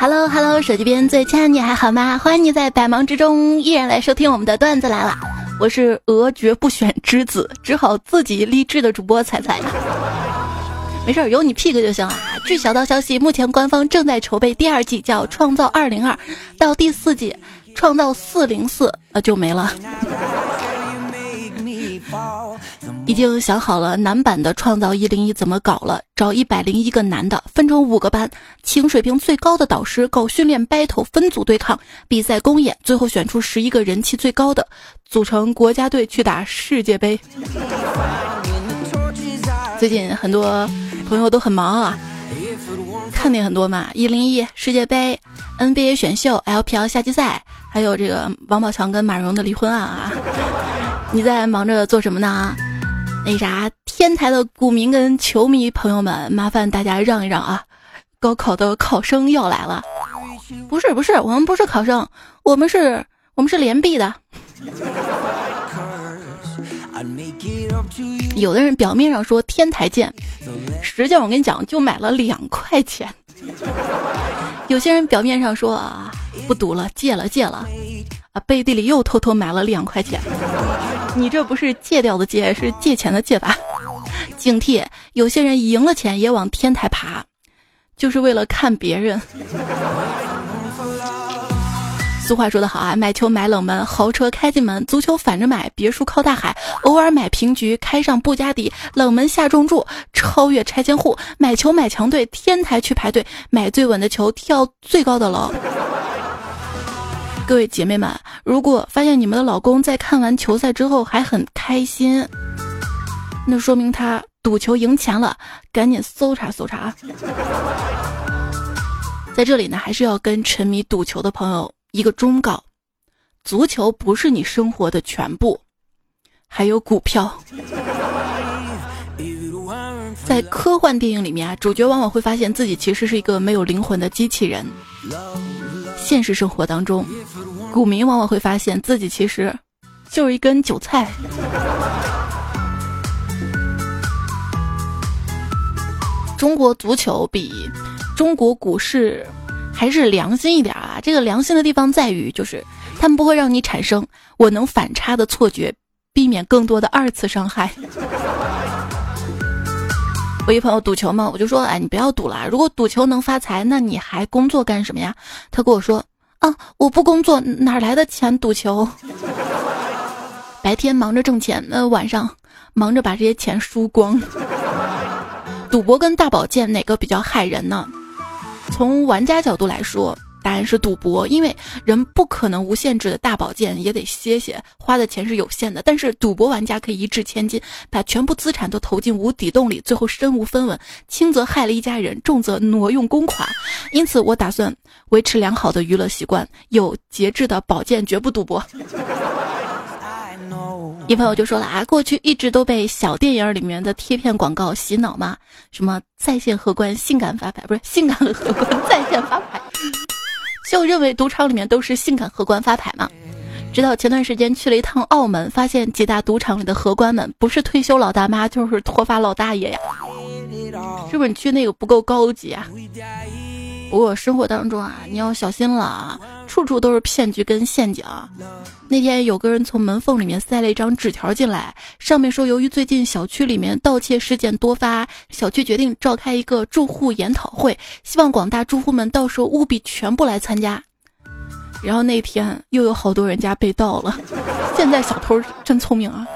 Hello Hello，手机边最亲爱的你还好吗？欢迎你在百忙之中依然来收听我们的段子来了。我是俄绝不选之子，只好自己励志的主播彩彩。没事，有你 pick 就行了。据小道消息，目前官方正在筹备第二季，叫《创造二零二》，到第四季《创造四零四》呃就没了。已经想好了男版的《创造一零一》怎么搞了，找一百零一个男的，分成五个班，请水平最高的导师搞训练 battle，分组对抗，比赛公演，最后选出十一个人气最高的，组成国家队去打世界杯。最近很多朋友都很忙啊，看点很多嘛，一零一世界杯、NBA 选秀、LPL 夏季赛，还有这个王宝强跟马蓉的离婚案啊。你在忙着做什么呢？那啥，天台的股民跟球迷朋友们，麻烦大家让一让啊！高考的考生要来了。不是不是，我们不是考生，我们是，我们是连币的。有的人表面上说天台见，实际上我跟你讲，就买了两块钱。有些人表面上说啊，不赌了，戒了戒了，背地里又偷偷买了两块钱。你这不是戒掉的戒，是借钱的借吧？警惕，有些人赢了钱也往天台爬，就是为了看别人。俗话说得好啊，买球买冷门，豪车开进门，足球反着买，别墅靠大海，偶尔买平局，开上布加迪，冷门下重注，超越拆迁户，买球买强队，天台去排队，买最稳的球，跳最高的楼。各位姐妹们，如果发现你们的老公在看完球赛之后还很开心，那说明他赌球赢钱了，赶紧搜查搜查啊。在这里呢，还是要跟沉迷赌球的朋友一个忠告：足球不是你生活的全部，还有股票。在科幻电影里面啊，主角往往会发现自己其实是一个没有灵魂的机器人。现实生活当中，股民往往会发现自己其实就是一根韭菜。中国足球比中国股市还是良心一点啊！这个良心的地方在于，就是他们不会让你产生我能反差的错觉，避免更多的二次伤害。我一朋友赌球嘛，我就说，哎，你不要赌了。如果赌球能发财，那你还工作干什么呀？他跟我说，啊，我不工作哪来的钱赌球？白天忙着挣钱，那晚上忙着把这些钱输光。赌博跟大保健哪个比较害人呢？从玩家角度来说。答案是赌博，因为人不可能无限制的大保健，也得歇歇，花的钱是有限的。但是赌博玩家可以一掷千金，把全部资产都投进无底洞里，最后身无分文，轻则害了一家人，重则挪用公款。因此，我打算维持良好的娱乐习惯，有节制的保健，绝不赌博。一朋友就说了啊，过去一直都被小电影里面的贴片广告洗脑嘛，什么在线荷官性感发牌，不是性感荷官在线发牌。就认为赌场里面都是性感荷官发牌嘛，直到前段时间去了一趟澳门，发现几大赌场里的荷官们不是退休老大妈，就是脱发老大爷呀，是不是你去那个不够高级啊？不过生活当中啊，你要小心了啊，处处都是骗局跟陷阱。那天有个人从门缝里面塞了一张纸条进来，上面说由于最近小区里面盗窃事件多发，小区决定召开一个住户研讨会，希望广大住户们到时候务必全部来参加。然后那天又有好多人家被盗了，现在小偷真聪明啊。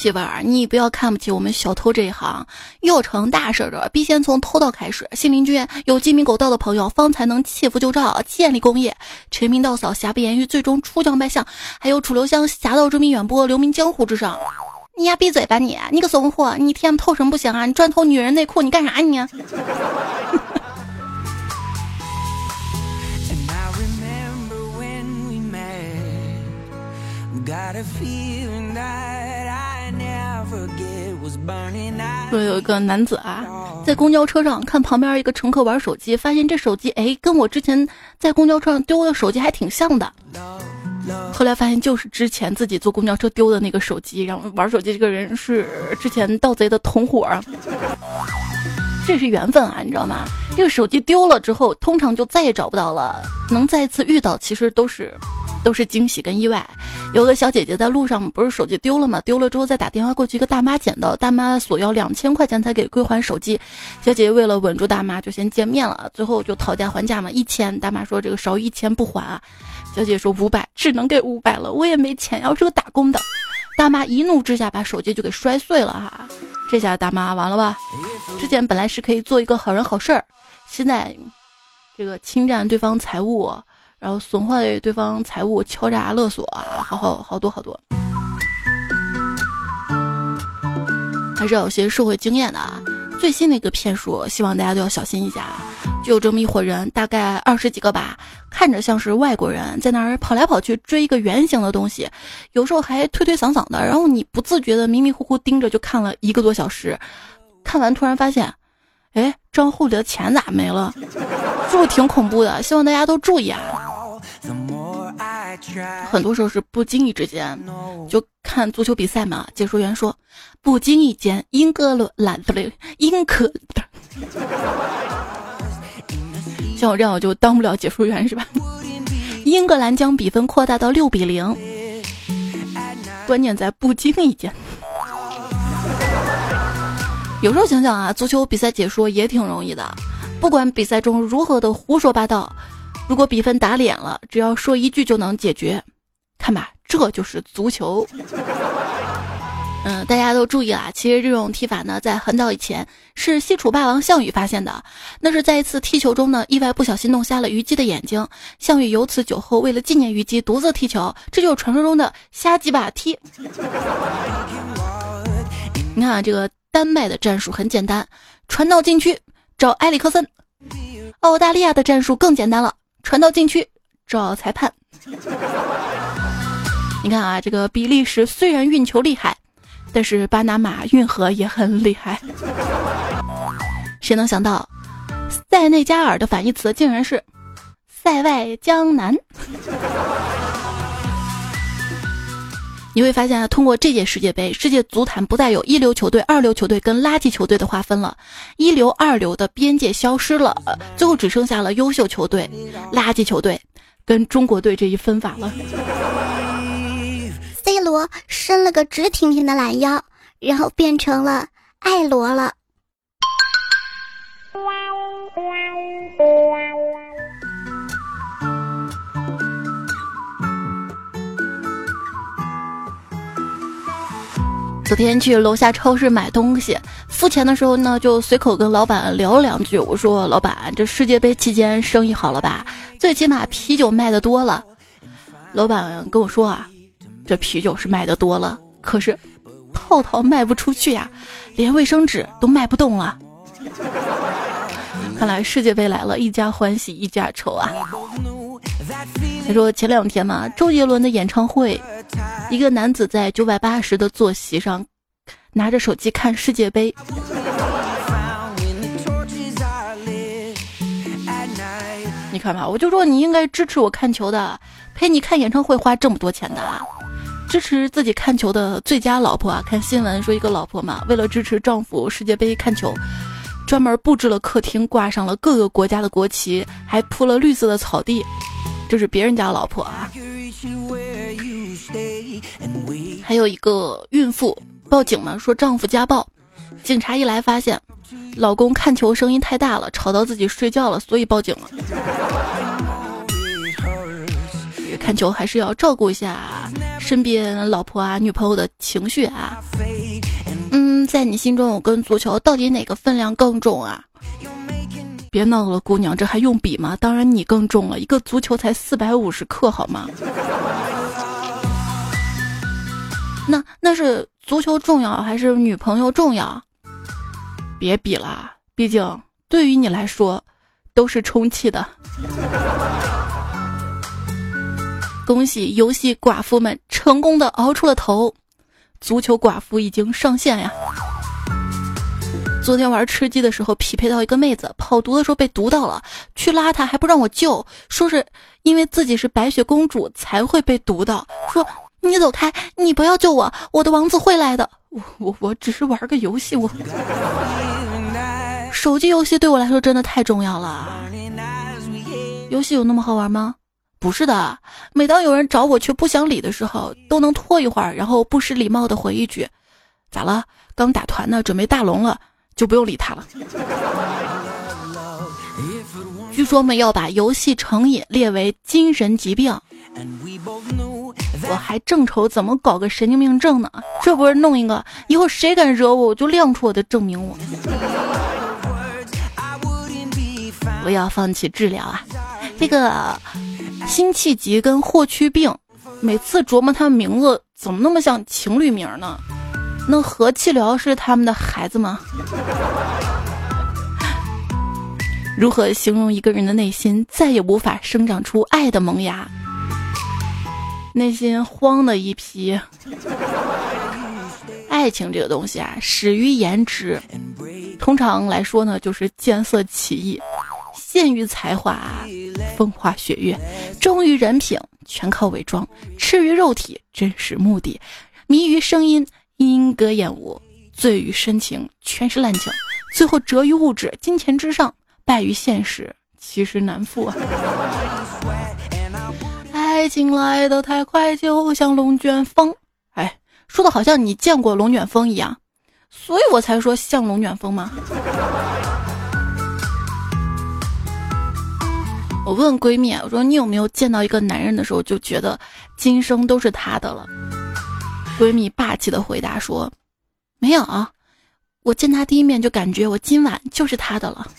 媳妇儿，你不要看不起我们小偷这一行，要成大事的必先从偷盗开始。新邻居有鸡鸣狗盗的朋友，方才能切腹救赵，建立功业。陈明道嫂瑕不言喻，最终出将拜相。还有楚留香侠盗之名远播，留名江湖之上。你丫闭嘴吧你！你个怂货！你 TM 偷什么不行啊？你专偷女人内裤，你干啥你？说有一个男子啊，在公交车上看旁边一个乘客玩手机，发现这手机哎，跟我之前在公交车上丢的手机还挺像的。后来发现就是之前自己坐公交车丢的那个手机，然后玩手机这个人是之前盗贼的同伙。这是缘分啊，你知道吗？这个手机丢了之后，通常就再也找不到了。能再次遇到，其实都是，都是惊喜跟意外。有个小姐姐在路上，不是手机丢了吗？丢了之后再打电话过去，一个大妈捡到，大妈索要两千块钱才给归还手机。小姐姐为了稳住大妈，就先见面了，最后就讨价还价嘛，一千。大妈说这个少一千不还啊。小姐姐说五百，只能给五百了，我也没钱，要是个打工的。大妈一怒之下把手机就给摔碎了哈。这下大妈完了吧？之前本来是可以做一个好人好事儿，现在这个侵占对方财物，然后损坏对方财物，敲诈勒索啊，好好好多好多，还是要有些社会经验的啊。最新的一个骗术，希望大家都要小心一下。就有这么一伙人，大概二十几个吧，看着像是外国人，在那儿跑来跑去追一个圆形的东西，有时候还推推搡搡的。然后你不自觉的迷迷糊糊盯着，就看了一个多小时。看完突然发现，哎，账户里的钱咋没了？是不是挺恐怖的？希望大家都注意啊。很多时候是不经意之间，就看足球比赛嘛。解说员说，不经意间，英格兰不对，英格，像我这样我就当不了解说员是吧？英格兰将比分扩大到六比零，关键在不经意间。有时候想想啊，足球比赛解说也挺容易的，不管比赛中如何的胡说八道。如果比分打脸了，只要说一句就能解决。看吧，这就是足球。嗯，大家都注意了，其实这种踢法呢，在很早以前是西楚霸王项羽发现的。那是在一次踢球中呢，意外不小心弄瞎了虞姬的眼睛。项羽由此酒后，为了纪念虞姬，独自踢球。这就是传说中的瞎鸡巴踢。你看啊，这个丹麦的战术很简单，传到禁区找埃里克森。澳大利亚的战术更简单了。传到禁区找裁判。你看啊，这个比利时虽然运球厉害，但是巴拿马运河也很厉害。谁能想到，塞内加尔的反义词竟然是塞外江南？你会发现啊，通过这届世界杯，世界足坛不再有一流球队、二流球队跟垃圾球队的划分了，一流、二流的边界消失了，最后只剩下了优秀球队、垃圾球队跟中国队这一分法了。C 罗伸了个直挺挺的懒腰，然后变成了爱罗了。昨天去楼下超市买东西，付钱的时候呢，就随口跟老板聊了两句。我说：“老板，这世界杯期间生意好了吧？最起码啤酒卖的多了。”老板跟我说：“啊，这啤酒是卖的多了，可是套套卖不出去呀，连卫生纸都卖不动了。”看来世界杯来了，一家欢喜一家愁啊。他说前两天嘛，周杰伦的演唱会，一个男子在九百八十的坐席上，拿着手机看世界杯。你看吧，我就说你应该支持我看球的，陪你看演唱会花这么多钱的，支持自己看球的最佳老婆啊！看新闻说一个老婆嘛，为了支持丈夫世界杯看球，专门布置了客厅，挂上了各个国家的国旗，还铺了绿色的草地。就是别人家老婆啊！还有一个孕妇报警嘛，说丈夫家暴，警察一来发现，老公看球声音太大了，吵到自己睡觉了，所以报警了。看球还是要照顾一下身边老婆啊、女朋友的情绪啊。嗯，在你心中，我跟足球到底哪个分量更重啊？别闹了，姑娘，这还用比吗？当然你更重了，一个足球才四百五十克，好吗？那那是足球重要还是女朋友重要？别比了，毕竟对于你来说都是充气的。恭喜游戏寡妇们成功的熬出了头，足球寡妇已经上线呀！昨天玩吃鸡的时候，匹配到一个妹子，跑毒的时候被毒到了，去拉她还不让我救，说是因为自己是白雪公主才会被毒到，说你走开，你不要救我，我的王子会来的，我我我只是玩个游戏，我 手机游戏对我来说真的太重要了。游戏有那么好玩吗？不是的。每当有人找我却不想理的时候，都能拖一会儿，然后不失礼貌的回一句：“咋了？刚打团呢，准备大龙了，就不用理他了。”据说们要把游戏成瘾列为精神疾病。我还正愁怎么搞个神经病症呢，这不是弄一个，以后谁敢惹我，我就亮出我的证明我。不要放弃治疗啊！这个辛弃疾跟霍去病，每次琢磨他们名字怎么那么像情侣名呢？那何气疗是他们的孩子吗？如何形容一个人的内心再也无法生长出爱的萌芽？内心慌的一批。爱情这个东西啊，始于颜值，通常来说呢，就是见色起意；陷于才华，风花雪月；忠于人品，全靠伪装；痴于肉体，真实目的；迷于声音，莺歌燕舞；醉于深情，全是滥情；最后折于物质，金钱之上，败于现实，其实难复啊。爱情来得太快，就像龙卷风。哎，说的好像你见过龙卷风一样，所以我才说像龙卷风吗？我问闺蜜，我说你有没有见到一个男人的时候就觉得今生都是他的了？闺蜜霸气的回答说，没有，我见他第一面就感觉我今晚就是他的了。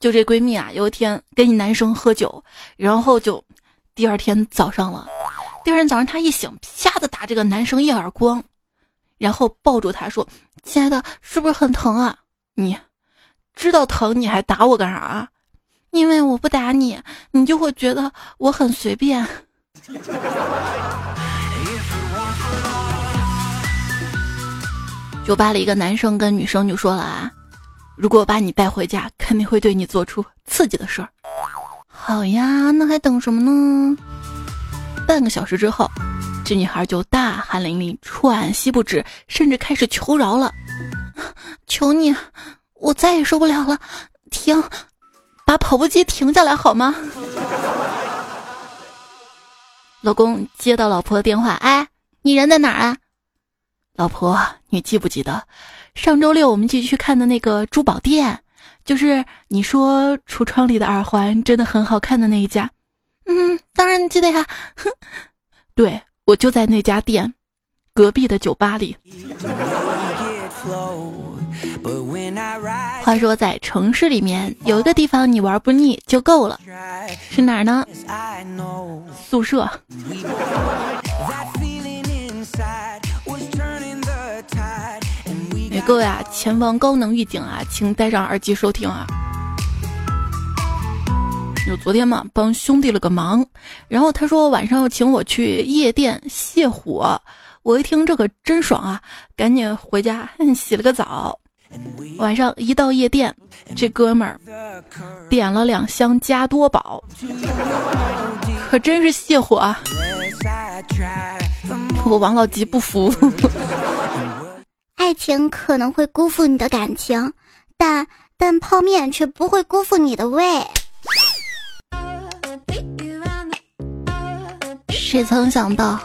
就这闺蜜啊，有一天跟一男生喝酒，然后就第二天早上了。第二天早上她一醒，啪的打这个男生一耳光，然后抱住他说：“亲爱的，是不是很疼啊？你知道疼你还打我干啥？因为我不打你，你就会觉得我很随便。”酒吧里一个男生跟女生就说了啊。如果把你带回家，肯定会对你做出刺激的事儿。好呀，那还等什么呢？半个小时之后，这女孩就大汗淋漓、喘息不止，甚至开始求饶了：“ 求你，我再也受不了了，停，把跑步机停下来好吗？” 老公接到老婆的电话：“哎，你人在哪儿啊？”老婆，你记不记得？上周六我们一起去看的那个珠宝店，就是你说橱窗里的耳环真的很好看的那一家。嗯，当然记得呀。哼，对我就在那家店隔壁的酒吧里。话说在城市里面有一个地方你玩不腻就够了，是哪儿呢？宿舍。各位啊，前方高能预警啊，请戴上耳机收听啊！有昨天嘛，帮兄弟了个忙，然后他说晚上要请我去夜店泻火，我一听这个真爽啊，赶紧回家洗了个澡。晚上一到夜店，这哥们儿点了两箱加多宝，可真是泻火啊！我王老吉不服。爱情可能会辜负你的感情，但但泡面却不会辜负你的胃。谁曾想到，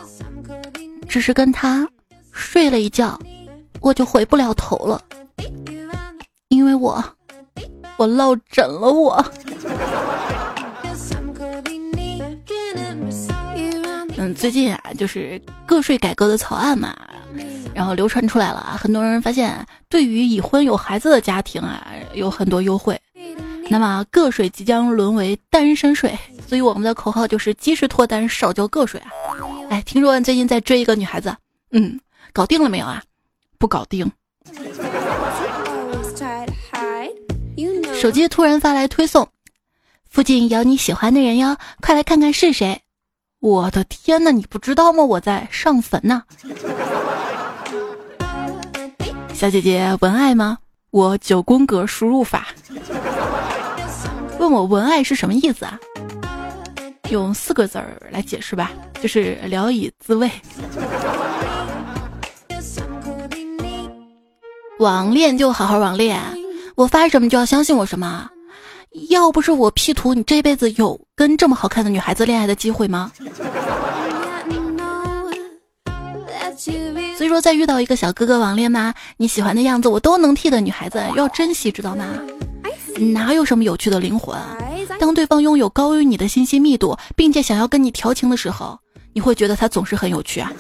只是跟他睡了一觉，我就回不了头了，因为我我落枕了我。嗯，最近啊，就是个税改革的草案嘛。然后流传出来了啊，很多人发现，对于已婚有孩子的家庭啊，有很多优惠。那么个税即将沦为单身税，所以我们的口号就是及时脱单，少交个税啊！哎，听说最近在追一个女孩子，嗯，搞定了没有啊？不搞定。手机突然发来推送，附近有你喜欢的人哟，快来看看是谁！我的天呐，你不知道吗？我在上坟呢。小姐姐，文爱吗？我九宫格输入法。问我文爱是什么意思啊？用四个字儿来解释吧，就是聊以自慰。网恋就好好网恋，我发什么就要相信我什么。要不是我 P 图，你这辈子有跟这么好看的女孩子恋爱的机会吗？所以说，在遇到一个小哥哥网恋吗？你喜欢的样子我都能替的女孩子，要珍惜，知道吗？哪有什么有趣的灵魂？当对方拥有高于你的信息密度，并且想要跟你调情的时候，你会觉得他总是很有趣啊。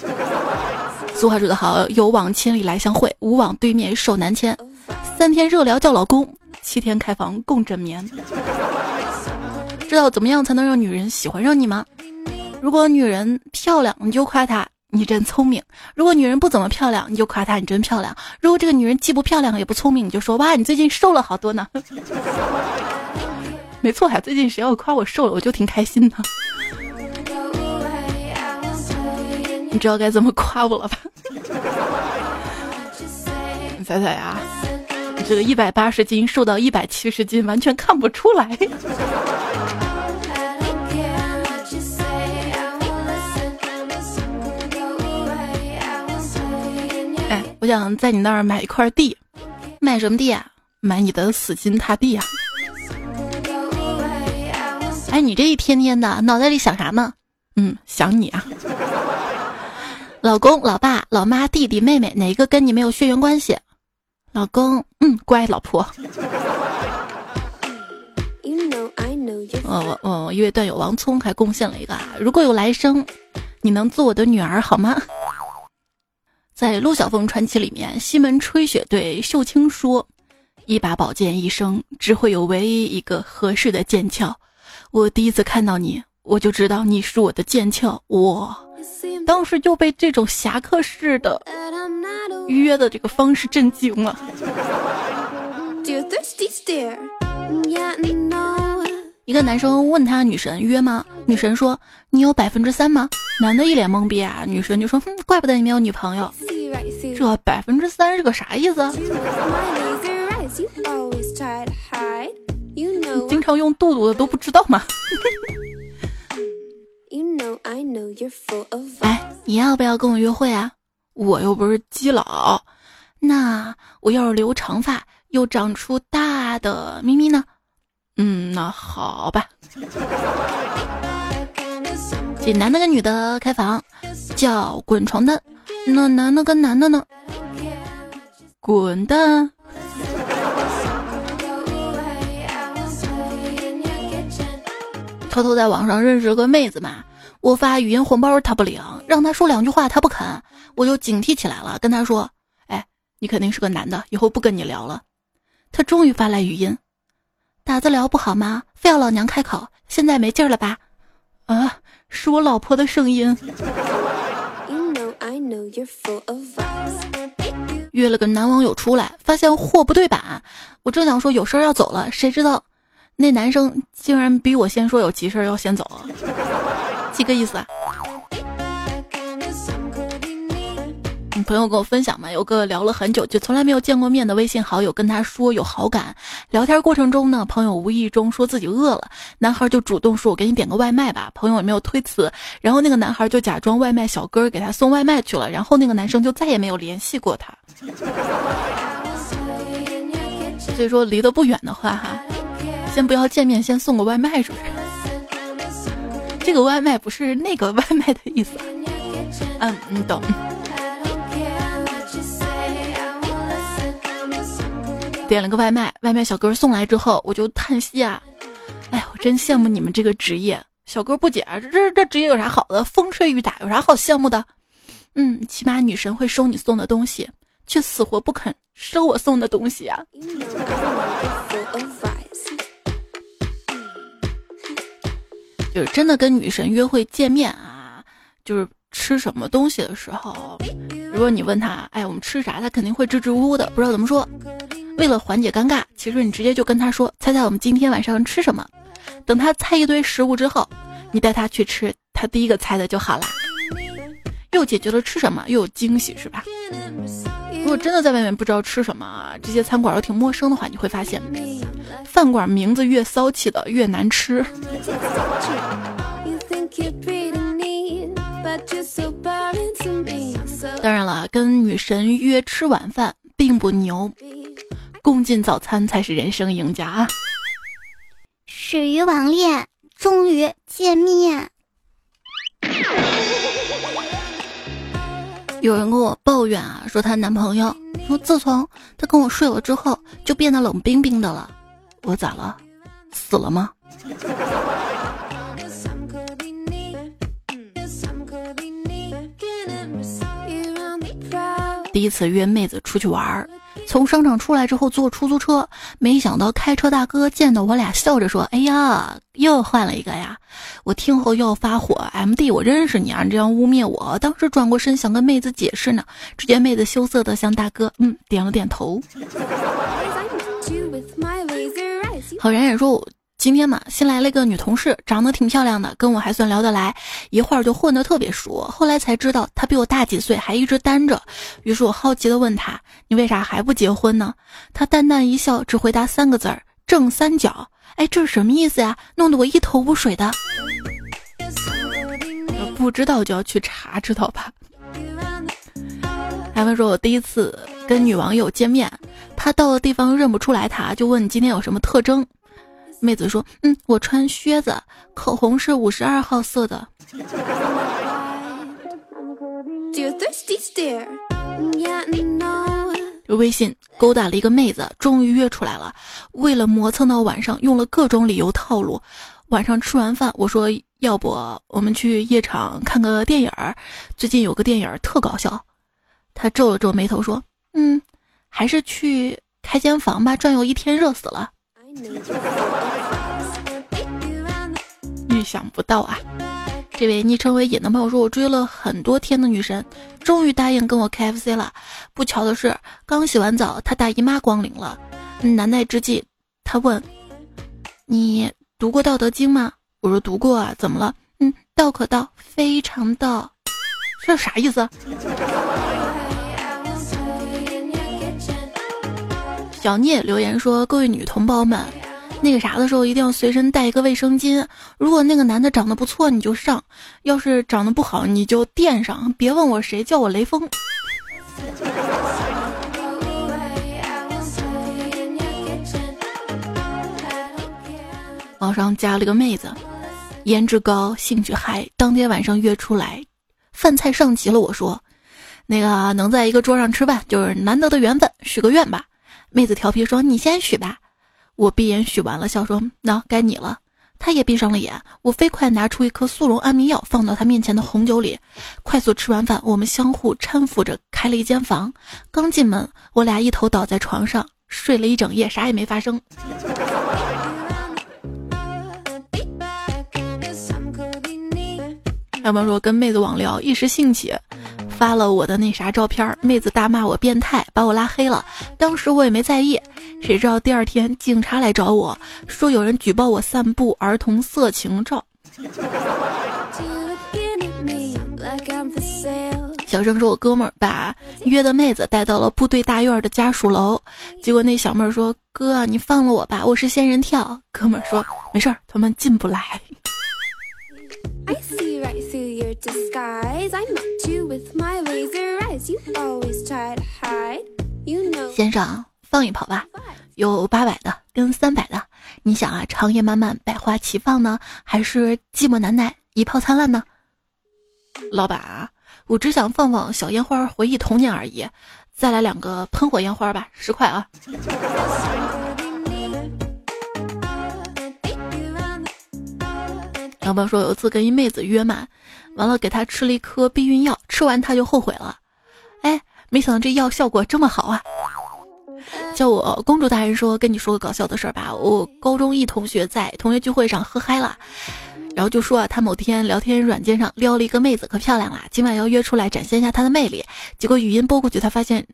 俗话说得好，有网千里来相会，无网对面手难牵。三天热聊叫老公，七天开房共枕眠。知道怎么样才能让女人喜欢上你吗？如果女人漂亮，你就夸她你真聪明；如果女人不怎么漂亮，你就夸她你真漂亮；如果这个女人既不漂亮也不聪明，你就说哇你最近瘦了好多呢。没错呀，最近谁要夸我瘦了，我就挺开心的。你知道该怎么夸我了吧？你猜猜呀？这个一百八十斤瘦到一百七十斤，完全看不出来。哎，我想在你那儿买一块地，买什么地啊？买你的死心塌地啊！哎，你这一天天的脑袋里想啥呢？嗯，想你啊。老公、老爸、老妈、弟弟、妹妹，哪一个跟你没有血缘关系？老公，嗯，乖，老婆。哦哦，一位段友王聪还贡献了一个啊，如果有来生，你能做我的女儿好吗？在《陆小凤传奇》里面，西门吹雪对秀清说：“一把宝剑一生，只会有唯一一个合适的剑鞘。我第一次看到你，我就知道你是我的剑鞘。我。”当时就被这种侠客式的约的这个方式震惊了。一个男生问他女神约吗？女神说你有百分之三吗？男的一脸懵逼啊。女神就说哼，怪不得你没有女朋友。这百分之三是个啥意思？经常用肚肚的都不知道吗？哎，你要不要跟我约会啊？我又不是基佬，那我要是留长发又长出大的咪咪呢？嗯，那好吧。这男的跟女的开房叫滚床单，那男的跟男的呢？滚蛋。偷偷在网上认识个妹子嘛，我发语音红包他不领，让他说两句话他不肯，我就警惕起来了，跟他说：“哎，你肯定是个男的，以后不跟你聊了。”他终于发来语音：“打字聊不好吗？非要老娘开口？现在没劲了吧？”啊，是我老婆的声音。约了个男网友出来，发现货不对版，我正想说有事要走了，谁知道。那男生竟然比我先说有急事要先走，几个意思啊？你朋友跟我分享嘛，有个聊了很久就从来没有见过面的微信好友跟他说有好感，聊天过程中呢，朋友无意中说自己饿了，男孩就主动说：“我给你点个外卖吧。”朋友也没有推辞，然后那个男孩就假装外卖小哥给他送外卖去了，然后那个男生就再也没有联系过他。所以说离得不远的话哈。先不要见面，先送个外卖，是不是？这个外卖不是那个外卖的意思。嗯，你懂。点了个外卖，外卖小哥送来之后，我就叹息啊，哎呀，我真羡慕你们这个职业。小哥不解，这这这职业有啥好的？风吹雨打有啥好羡慕的？嗯，起码女神会收你送的东西，却死活不肯收我送的东西啊。就是真的跟女神约会见面啊，就是吃什么东西的时候，如果你问他，哎，我们吃啥，他肯定会支支吾吾的，不知道怎么说。为了缓解尴尬，其实你直接就跟他说，猜猜我们今天晚上吃什么。等他猜一堆食物之后，你带他去吃他第一个猜的就好啦，又解决了吃什么，又有惊喜，是吧？如果真的在外面不知道吃什么，这些餐馆又挺陌生的话，你会发现，饭馆名字越骚气的越难吃。当然了，跟女神约吃晚饭并不牛，共进早餐才是人生赢家啊！始于网恋，终于见面。有人跟我抱怨啊，说她男朋友说自从他跟我睡了之后，就变得冷冰冰的了。我咋了？死了吗？第一次约妹子出去玩儿，从商场出来之后坐出租车，没想到开车大哥见到我俩笑着说：“哎呀，又换了一个呀！”我听后要发火，M D，我认识你啊！你这样污蔑我，当时转过身想跟妹子解释呢，只见妹子羞涩的向大哥嗯点了点头。好，冉冉说。今天嘛，新来了一个女同事，长得挺漂亮的，跟我还算聊得来，一会儿就混得特别熟。后来才知道她比我大几岁，还一直单着。于是我好奇的问她：“你为啥还不结婚呢？”她淡淡一笑，只回答三个字儿：“正三角。”哎，这是什么意思呀？弄得我一头雾水的。不知道就要去查，知道吧？他们说我第一次跟女网友见面，怕到了地方认不出来她，就问你今天有什么特征。妹子说：“嗯，我穿靴子，口红是五十二号色的。”微信勾搭了一个妹子，终于约出来了。为了磨蹭到晚上，用了各种理由套路。晚上吃完饭，我说：“要不我们去夜场看个电影儿？最近有个电影特搞笑。”他皱了皱眉头说：“嗯，还是去开间房吧，转悠一天热死了。”预想不到啊！这位昵称为“野”的朋友说：“我追了很多天的女神，终于答应跟我 KFC 了。不巧的是，刚洗完澡，她大姨妈光临了。难耐之际，她问：‘你读过《道德经》吗？’我说：‘读过啊，怎么了？’嗯，道可道，非常道，这啥意思？”小聂留言说：“各位女同胞们，那个啥的时候一定要随身带一个卫生巾。如果那个男的长得不错，你就上；要是长得不好，你就垫上。别问我谁，叫我雷锋。”网上加了个妹子，颜值高，兴趣嗨。当天晚上约出来，饭菜上齐了。我说：“那个能在一个桌上吃饭，就是难得的缘分，许个愿吧。”妹子调皮说：“你先许吧。”我闭眼许完了，笑说：“那该你了。”他也闭上了眼。我飞快拿出一颗速溶安眠药，放到他面前的红酒里。快速吃完饭，我们相互搀扶着开了一间房。刚进门，我俩一头倒在床上睡了一整夜，啥也没发生。要不然说跟妹子网聊，一时兴起。发了我的那啥照片，妹子大骂我变态，把我拉黑了。当时我也没在意，谁知道第二天警察来找我说有人举报我散布儿童色情照。小声说，我哥们儿把约的妹子带到了部队大院的家属楼，结果那小妹儿说：“哥，你放了我吧，我是仙人跳。”哥们儿说：“没事儿，他们进不来。”先生，放一炮吧，有八百的跟三百的，你想啊，长夜漫漫，百花齐放呢，还是寂寞难耐，一炮灿烂呢？老板，我只想放放小烟花，回忆童年而已。再来两个喷火烟花吧，十块啊。老板说有一次跟一妹子约嘛，完了给她吃了一颗避孕药，吃完她就后悔了。哎，没想到这药效果这么好啊！叫我公主大人说，跟你说个搞笑的事儿吧。我高中一同学在同学聚会上喝嗨了，然后就说啊，他某天聊天软件上撩了一个妹子，可漂亮了，今晚要约出来展现一下他的魅力。结果语音拨过去，他发现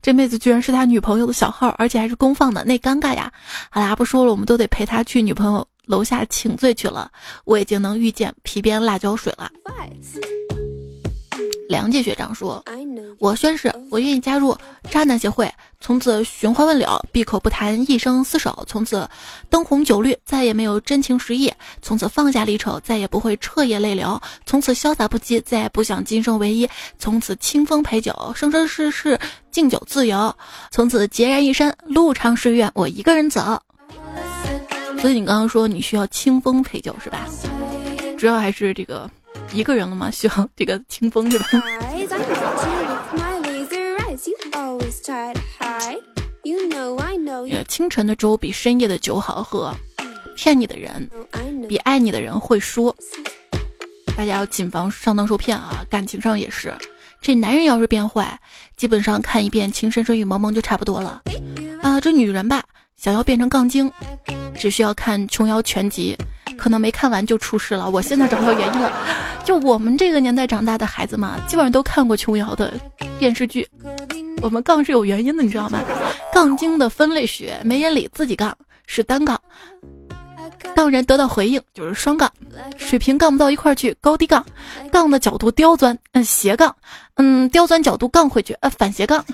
这妹子居然是他女朋友的小号，而且还是公放的，那尴尬呀！好啦，不说了，我们都得陪他去女朋友。楼下请罪去了，我已经能遇见皮鞭辣椒水了。梁界学长说：“我宣誓，我愿意加入渣男协会从此寻花问柳，闭口不谈一生厮守；从此灯红酒绿，再也没有真情实意；从此放下离愁，再也不会彻夜泪流；从此潇洒不羁，再也不想今生唯一；从此清风陪酒，生生世世敬酒自由；从此孑然一身，路长是愿我一个人走。所以你刚刚说你需要清风陪酒是吧？主要还是这个一个人了吗？需要这个清风是吧？清晨的粥比深夜的酒好喝，骗你的人比爱你的人会说。大家要谨防上当受骗啊！感情上也是，这男人要是变坏，基本上看一遍《情深深雨蒙蒙就差不多了啊。这女人吧，想要变成杠精，只需要看《琼瑶全集》。可能没看完就出事了。我现在找到原因了，就我们这个年代长大的孩子嘛，基本上都看过琼瑶的电视剧。我们杠是有原因的，你知道吗？杠精的分类学，没人理自己杠是单杠，杠人得到回应就是双杠，水平杠不到一块去高低杠，杠的角度刁钻，嗯斜杠，嗯刁钻角度杠回去，呃反斜杠。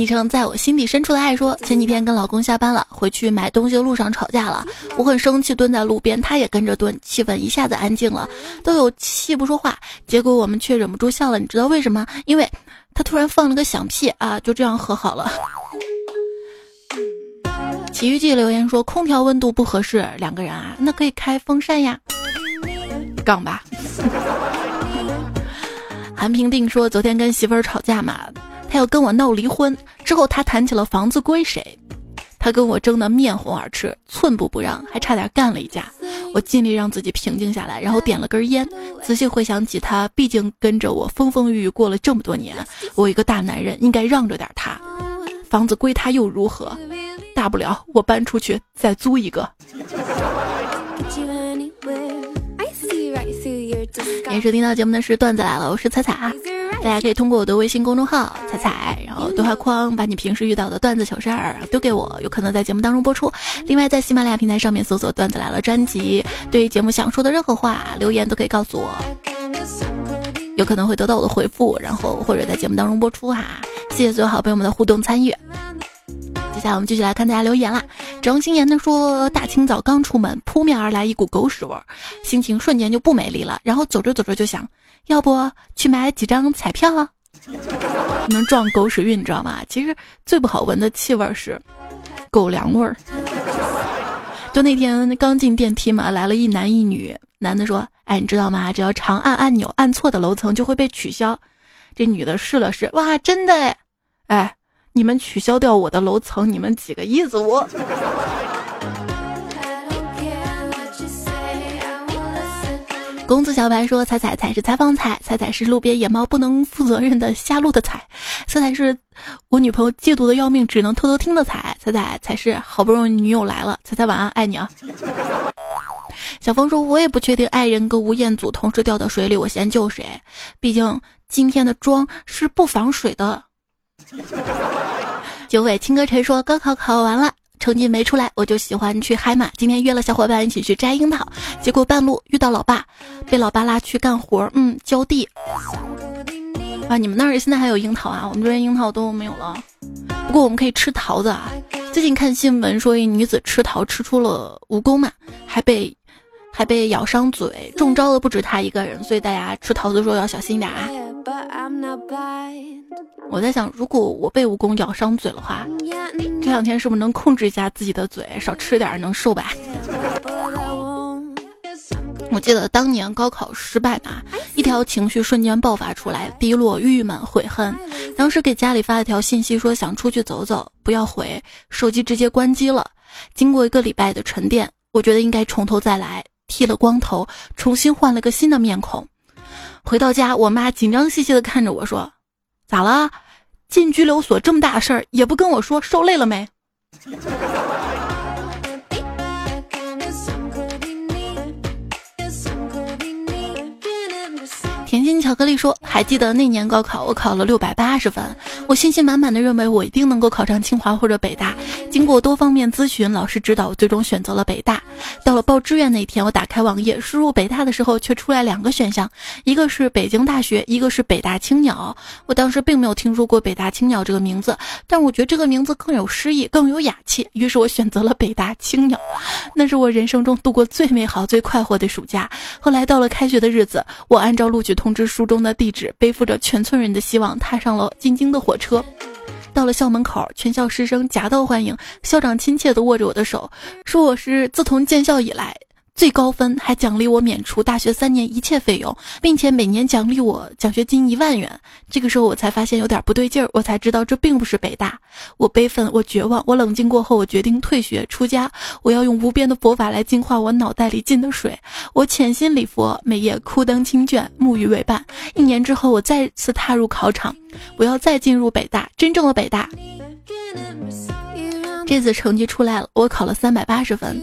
昵称在我心底深处的爱说，前几天跟老公下班了，回去买东西的路上吵架了，我很生气，蹲在路边，他也跟着蹲，气氛一下子安静了，都有气不说话，结果我们却忍不住笑了，你知道为什么？因为他突然放了个响屁啊，就这样和好了。奇遇记留言说，空调温度不合适，两个人啊，那可以开风扇呀，杠吧。韩平定说，昨天跟媳妇儿吵架嘛。他要跟我闹离婚，之后他谈起了房子归谁，他跟我争得面红耳赤，寸步不让，还差点干了一架。我尽力让自己平静下来，然后点了根烟，仔细回想起他毕竟跟着我风风雨雨过了这么多年，我一个大男人应该让着点他。房子归他又如何？大不了我搬出去再租一个。也是听到节目的是段子来了，我是彩彩啊。大家可以通过我的微信公众号“彩彩”，然后对话框把你平时遇到的段子糗事儿丢给我，有可能在节目当中播出。另外，在喜马拉雅平台上面搜索“段子来了”专辑，对于节目想说的任何话留言都可以告诉我，有可能会得到我的回复，然后或者在节目当中播出哈。谢谢所有好朋友们的互动参与。接下来我们继续来看大家留言啦。张心妍的说：大清早刚出门，扑面而来一股狗屎味儿，心情瞬间就不美丽了。然后走着走着就想。要不去买几张彩票，能撞狗屎运，你知道吗？其实最不好闻的气味是狗粮味儿。就那天刚进电梯嘛，来了一男一女。男的说：“哎，你知道吗？只要长按按钮，按错的楼层就会被取消。”这女的试了试，哇，真的哎！哎，你们取消掉我的楼层，你们几个意思？我。公子小白说：“彩彩彩是采访彩，彩彩是路边野猫不能负责任的瞎录的彩，彩彩是我女朋友嫉妒的要命，只能偷偷听的彩，彩彩才是好不容易女友来了，彩彩晚安，爱你啊。”小峰说：“我也不确定爱人跟吴彦祖同时掉到水里，我先救谁？毕竟今天的妆是不防水的。”九尾青歌尘说：“高考考完了。”成绩没出来，我就喜欢去嗨嘛。今天约了小伙伴一起去摘樱桃，结果半路遇到老爸，被老爸拉去干活，嗯，浇地。啊，你们那儿现在还有樱桃啊？我们这边樱桃都没有了。不过我们可以吃桃子啊。最近看新闻说，一女子吃桃吃出了蜈蚣嘛，还被还被咬伤嘴，中招的不止她一个人，所以大家吃桃子的时候要小心点啊。我在想，如果我被蜈蚣咬伤嘴的话，这两天是不是能控制一下自己的嘴，少吃点能瘦吧？我记得当年高考失败嘛，一条情绪瞬间爆发出来，低落、郁闷、悔恨。当时给家里发了条信息，说想出去走走，不要回，手机直接关机了。经过一个礼拜的沉淀，我觉得应该从头再来，剃了光头，重新换了个新的面孔。回到家，我妈紧张兮兮的看着我说：“咋了？进拘留所这么大事儿也不跟我说，受累了没？”巧克力说：“还记得那年高考，我考了六百八十分，我信心满满的认为我一定能够考上清华或者北大。经过多方面咨询、老师指导，最终选择了北大。到了报志愿那一天，我打开网页输入北大的时候，却出来两个选项，一个是北京大学，一个是北大青鸟。我当时并没有听说过北大青鸟这个名字，但我觉得这个名字更有诗意，更有雅气，于是我选择了北大青鸟。那是我人生中度过最美好、最快活的暑假。后来到了开学的日子，我按照录取通知书中的地址，背负着全村人的希望，踏上了进京的火车。到了校门口，全校师生夹道欢迎，校长亲切地握着我的手，说我是自从建校以来。最高分还奖励我免除大学三年一切费用，并且每年奖励我奖学金一万元。这个时候我才发现有点不对劲儿，我才知道这并不是北大。我悲愤，我绝望，我冷静过后，我决定退学出家。我要用无边的佛法来净化我脑袋里进的水。我潜心礼佛，每夜枯灯清卷，沐浴为伴。一年之后，我再次踏入考场，我要再进入北大，真正的北大。这次成绩出来了，我考了三百八十分。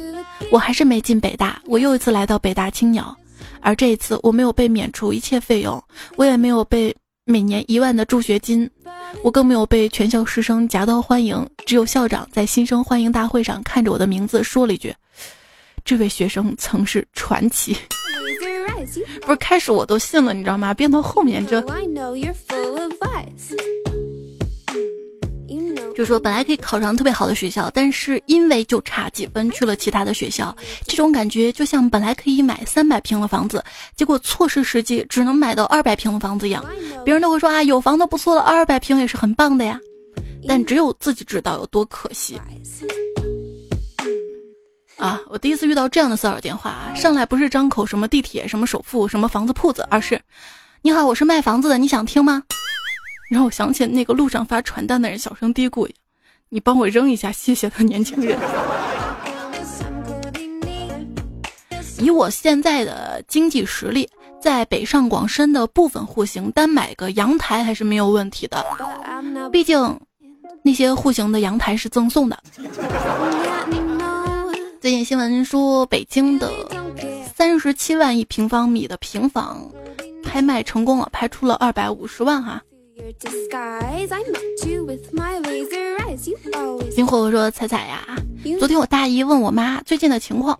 我还是没进北大，我又一次来到北大青鸟，而这一次我没有被免除一切费用，我也没有被每年一万的助学金，我更没有被全校师生夹道欢迎，只有校长在新生欢迎大会上看着我的名字说了一句：“这位学生曾是传奇。”不是开始我都信了，你知道吗？变到后面这。就说本来可以考上特别好的学校，但是因为就差几分去了其他的学校，这种感觉就像本来可以买三百平的房子，结果错失时机，只能买到二百平的房子一样。别人都会说啊，有房子不错了，二百平也是很棒的呀，但只有自己知道有多可惜。啊，我第一次遇到这样的骚扰电话，上来不是张口什么地铁什么首付什么房子铺子，而是，你好，我是卖房子的，你想听吗？让我想起那个路上发传单的人小声嘀咕：“你帮我扔一下，谢谢。”的年轻人，以我现在的经济实力，在北上广深的部分户型单买个阳台还是没有问题的。毕竟那些户型的阳台是赠送的。最近新闻说，北京的三十七万一平方米的平房拍卖成功了，拍出了二百五十万哈。金火说：“彩彩呀，昨天我大姨问我妈最近的情况，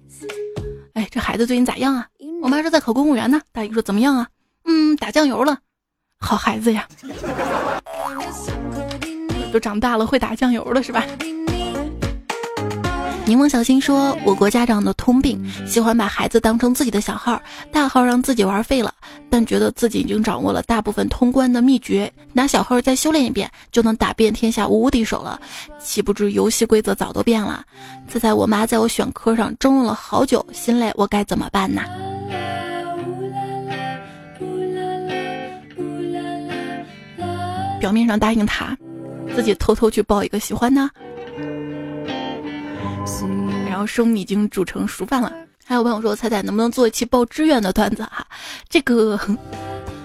哎，这孩子最近咋样啊？我妈说在考公务员呢。大姨说怎么样啊？嗯，打酱油了，好孩子呀，都长大了会打酱油了是吧？”柠檬小新说：“我国家长的通病，喜欢把孩子当成自己的小号，大号让自己玩废了，但觉得自己已经掌握了大部分通关的秘诀，拿小号再修炼一遍，就能打遍天下无敌手了。岂不知游戏规则早都变了。自在我妈在我选科上争论了好久，心累，我该怎么办呢？表面上答应他，自己偷偷去报一个喜欢呢？”然后生米已经煮成熟饭了。还有朋友说：“彩彩能不能做一期报志愿的段子？”哈，这个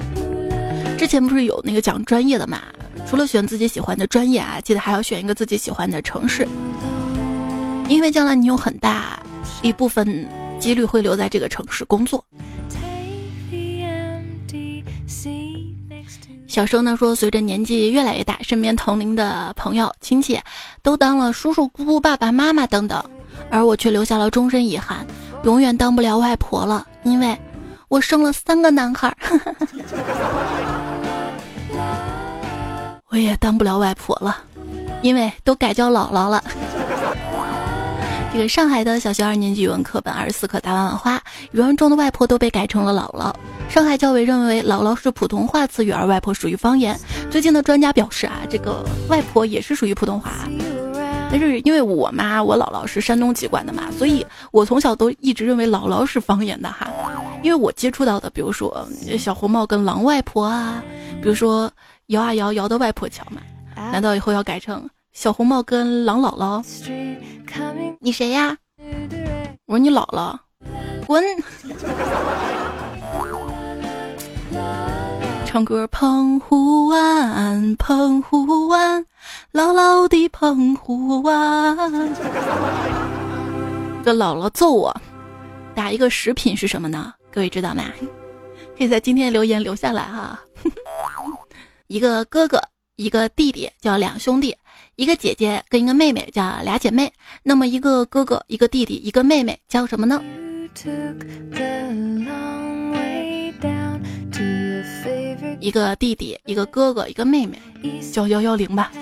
之前不是有那个讲专业的嘛？除了选自己喜欢的专业啊，记得还要选一个自己喜欢的城市，因为将来你有很大一部分几率会留在这个城市工作。小生呢，说随着年纪越来越大，身边同龄的朋友亲戚都当了叔叔姑姑、爸爸妈妈等等。而我却留下了终身遗憾，永远当不了外婆了，因为我生了三个男孩。我也当不了外婆了，因为都改叫姥姥了。这个上海的小学二年级语文课本二十四课大碗碗花，语文中的外婆都被改成了姥姥。上海教委认为姥姥是普通话词语，而外婆属于方言。最近的专家表示啊，这个外婆也是属于普通话。但是因为我妈我姥姥是山东籍贯的嘛，所以我从小都一直认为姥姥是方言的哈。因为我接触到的，比如说小红帽跟狼外婆啊，比如说摇啊摇摇的外婆桥嘛，难道以后要改成小红帽跟狼姥姥？你谁呀？我说你姥姥，滚！唱歌，澎湖湾，澎湖湾。姥姥的澎湖湾，这姥姥揍我，打一个食品是什么呢？各位知道吗？可以在今天留言留下来哈。一个哥哥，一个弟弟，叫两兄弟；一个姐姐跟一个妹妹，叫俩姐妹。那么一个哥哥，一个弟弟，一个妹妹，叫什么呢？一个弟弟，一个哥哥，一个妹妹，叫幺幺零吧。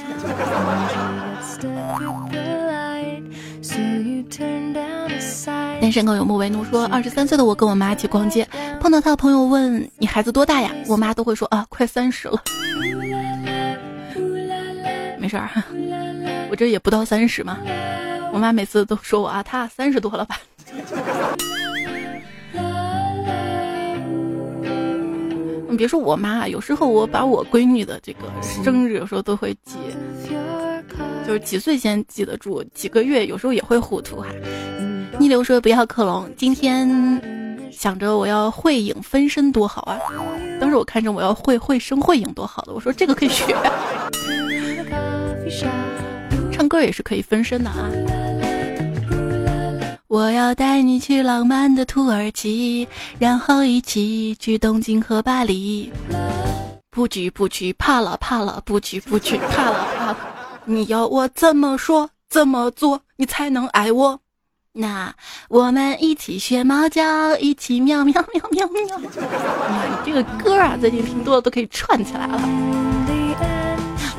单身狗有木为奴说，二十三岁的我跟我妈一起逛街，碰到她的朋友问你孩子多大呀？我妈都会说啊，快三十了。没事儿，我这也不到三十嘛。我妈每次都说我啊，她三十多了吧。你别说我妈，有时候我把我闺女的这个生日有时候都会记，就是几岁先记得住，几个月有时候也会糊涂哈。逆流说不要克隆，今天想着我要会影分身多好啊！当时我看着我要会会声会影多好的，我说这个可以学，歌也是可以分身的啊。我要带你去浪漫的土耳其，然后一起去东京和巴黎。不去不去，怕了怕了，不去不去，怕了怕了。你要我怎么说怎么做，你才能爱我？那我们一起学猫叫，一起喵喵喵喵喵。你这个歌啊，最近听多了都可以串起来了。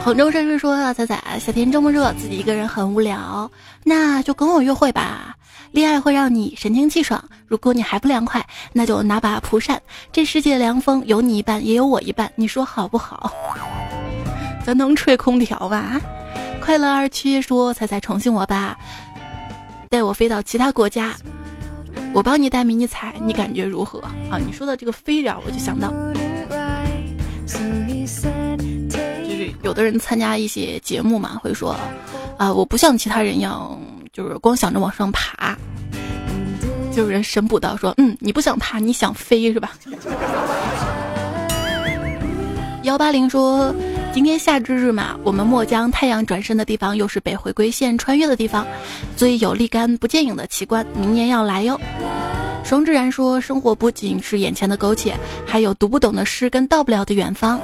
杭州绅士说：“仔仔，夏天这么热，自己一个人很无聊，那就跟我约会吧。”恋爱会让你神清气爽，如果你还不凉快，那就拿把蒲扇。这世界凉风有你一半，也有我一半，你说好不好？咱能吹空调吧？快乐二七说：“彩彩宠幸我吧，带我飞到其他国家，我帮你带迷你彩，你感觉如何？”啊，你说的这个飞着，我就想到，有的人参加一些节目嘛，会说，啊，我不像其他人一样。就是光想着往上爬，就有人神补刀说：“嗯，你不想爬，你想飞是吧？” 幺八零说：“今天夏至日嘛，我们墨江太阳转身的地方又是北回归线穿越的地方，所以有立竿不见影的奇观，明年要来哟。”双志然说：“生活不仅是眼前的苟且，还有读不懂的诗跟到不了的远方。”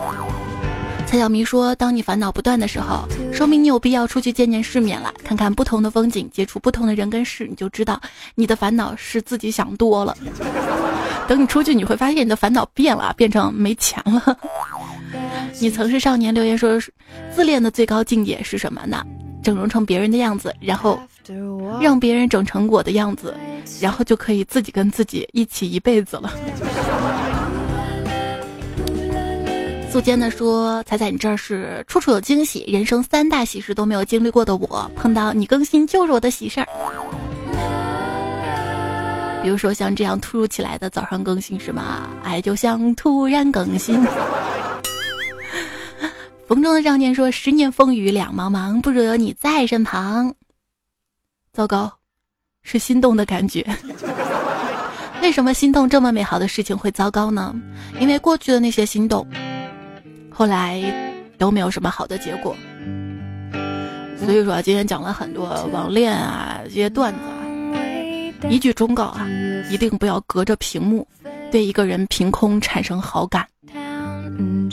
蔡小迷说：“当你烦恼不断的时候，说明你有必要出去见见世面了，看看不同的风景，接触不同的人跟事，你就知道你的烦恼是自己想多了。等你出去，你会发现你的烦恼变了，变成没钱了。你曾是少年留言说，自恋的最高境界是什么呢？整容成别人的样子，然后让别人整成我的样子，然后就可以自己跟自己一起一辈子了。”素坚的说：“彩彩，你这儿是处处有惊喜，人生三大喜事都没有经历过的我，碰到你更新就是我的喜事儿。比如说像这样突如其来的早上更新是吗？爱就像突然更新。风中的少年说：十年风雨两茫茫，不如有你在身旁。糟糕，是心动的感觉。为什么心动这么美好的事情会糟糕呢？因为过去的那些心动。”后来都没有什么好的结果，所以说今天讲了很多网恋啊这些段子啊，一句忠告啊，一定不要隔着屏幕对一个人凭空产生好感。嗯，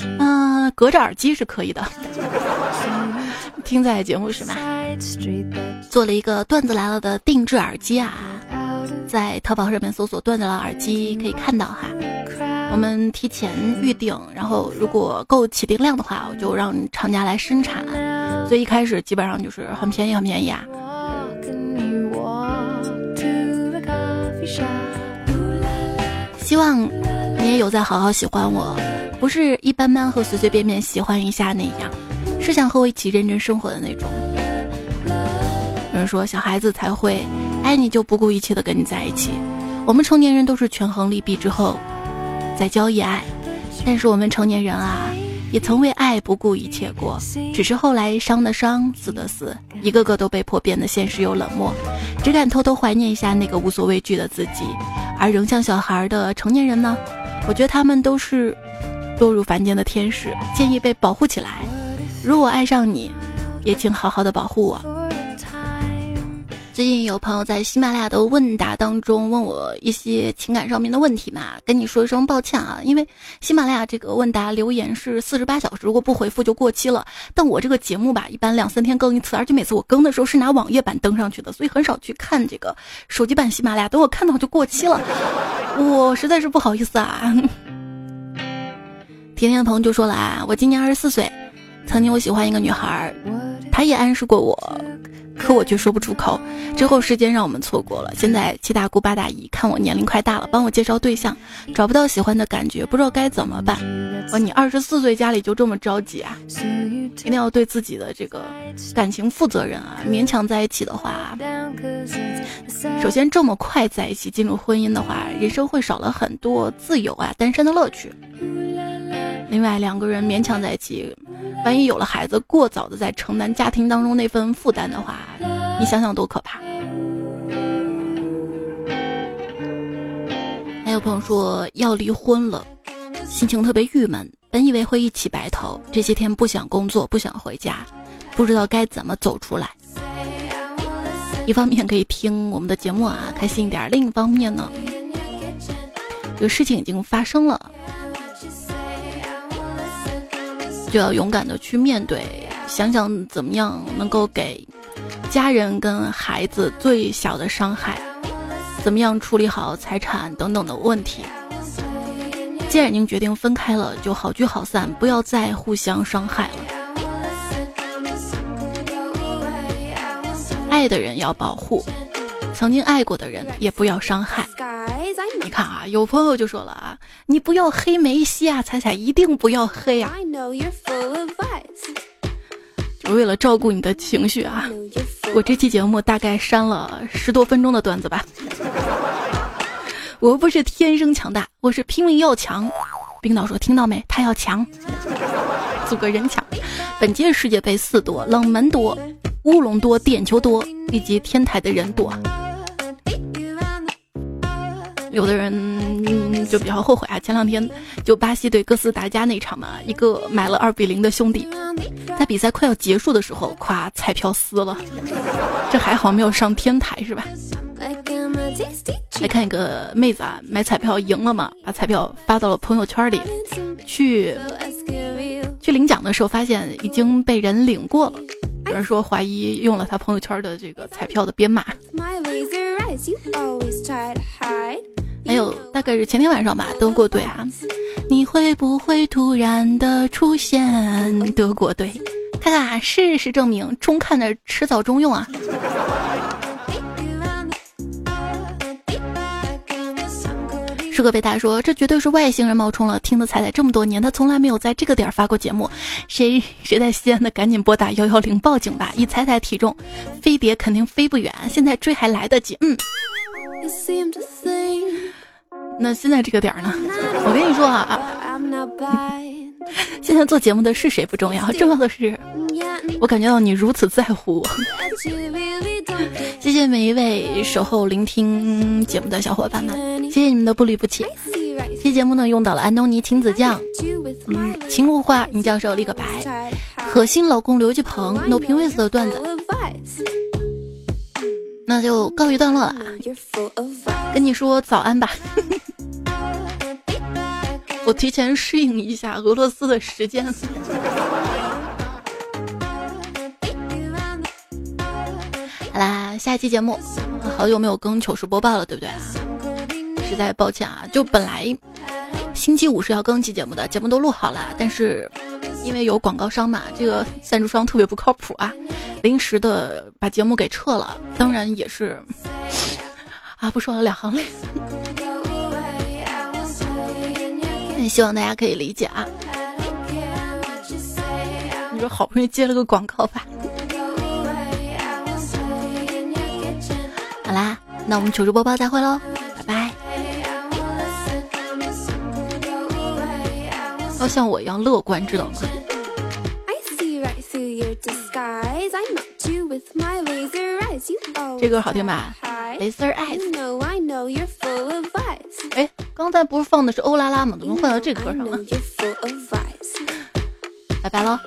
隔着耳机是可以的，听在节目是吗？做了一个段子来了的定制耳机啊，在淘宝上面搜索段子来了耳机可以看到哈。我们提前预定，然后如果够起订量的话，我就让厂家来生产。所以一开始基本上就是很便宜，很便宜啊。希望你也有在好好喜欢我，不是一般般和随随便便喜欢一下那样，是想和我一起认真生活的那种。有人说小孩子才会爱你就不顾一切的跟你在一起，我们成年人都是权衡利弊之后。在交易爱，但是我们成年人啊，也曾为爱不顾一切过，只是后来伤的伤，死的死，一个个都被迫变得现实又冷漠，只敢偷偷怀念一下那个无所畏惧的自己。而仍像小孩的成年人呢，我觉得他们都是落入凡间的天使，建议被保护起来。如果爱上你，也请好好的保护我。最近有朋友在喜马拉雅的问答当中问我一些情感上面的问题嘛，跟你说一声抱歉啊，因为喜马拉雅这个问答留言是四十八小时，如果不回复就过期了。但我这个节目吧，一般两三天更一次，而且每次我更的时候是拿网页版登上去的，所以很少去看这个手机版喜马拉雅。等我看到就过期了，我实在是不好意思啊。甜甜的朋友就说了啊，我今年二十四岁，曾经我喜欢一个女孩，她也暗示过我。可我却说不出口，之后时间让我们错过了。现在七大姑八大姨看我年龄快大了，帮我介绍对象，找不到喜欢的感觉，不知道该怎么办。我你二十四岁家里就这么着急啊？一定要对自己的这个感情负责任啊！勉强在一起的话，首先这么快在一起进入婚姻的话，人生会少了很多自由啊、单身的乐趣。另外两个人勉强在一起。万一有了孩子，过早的在承担家庭当中那份负担的话，你想想多可怕。还有朋友说要离婚了，心情特别郁闷。本以为会一起白头，这些天不想工作，不想回家，不知道该怎么走出来。一方面可以听我们的节目啊，开心一点；另一方面呢，这个事情已经发生了。就要勇敢的去面对，想想怎么样能够给家人跟孩子最小的伤害，怎么样处理好财产等等的问题。既然已经决定分开了，就好聚好散，不要再互相伤害了。爱的人要保护，曾经爱过的人也不要伤害。你看啊，有朋友就说了啊，你不要黑梅西啊，彩彩一定不要黑啊，就为了照顾你的情绪啊。我这期节目大概删了十多分钟的段子吧。我不是天生强大，我是拼命要强。冰岛说听到没？他要强，组个人强。本届世界杯四多，冷门多，乌龙多，点球多，以及天台的人多。有的人就比较后悔啊！前两天就巴西对哥斯达加那场嘛，一个买了二比零的兄弟，在比赛快要结束的时候，夸彩票撕了，这还好没有上天台是吧？来看一个妹子啊，买彩票赢了嘛，把彩票发到了朋友圈里，去去领奖的时候发现已经被人领过了，有人说怀疑用了他朋友圈的这个彩票的编码。还有大概是前天晚上吧，德国队啊，你会不会突然的出现？德国队，看看啊事实证明，中看的迟早中用啊。舒克贝塔说：“这绝对是外星人冒充了，听的彩彩这么多年，他从来没有在这个点发过节目。谁谁在西安的，赶紧拨打幺幺零报警吧！以彩彩体重，飞碟肯定飞不远，现在追还来得及。”嗯。那现在这个点儿呢？我跟你说啊，现在做节目的是谁不重要，重要的是我感觉到你如此在乎我。谢谢每一位守候聆听节目的小伙伴们，谢谢你们的不离不弃。这节目呢用到了安东尼亲子酱，嗯，秦无花尹教授立个白，可心老公刘继鹏 No 评位子的段子。那就告一段落了，跟你说早安吧。我提前适应一下俄罗斯的时间。好啦，下一期节目，好久没有更糗事播报了，对不对？实在抱歉啊，就本来星期五是要更期节目的，节目都录好了，但是因为有广告商嘛，这个赞助商特别不靠谱啊。临时的把节目给撤了，当然也是啊，不说了，两行泪。希望大家可以理解啊。你说好不容易接了个广告吧。好啦，那我们求助播报再会喽，要像我一样乐观，知道吗？这歌好听吧？Laser Eyes。哎，刚才不是放的是欧拉拉吗？怎么换到这歌上了？拜拜喽。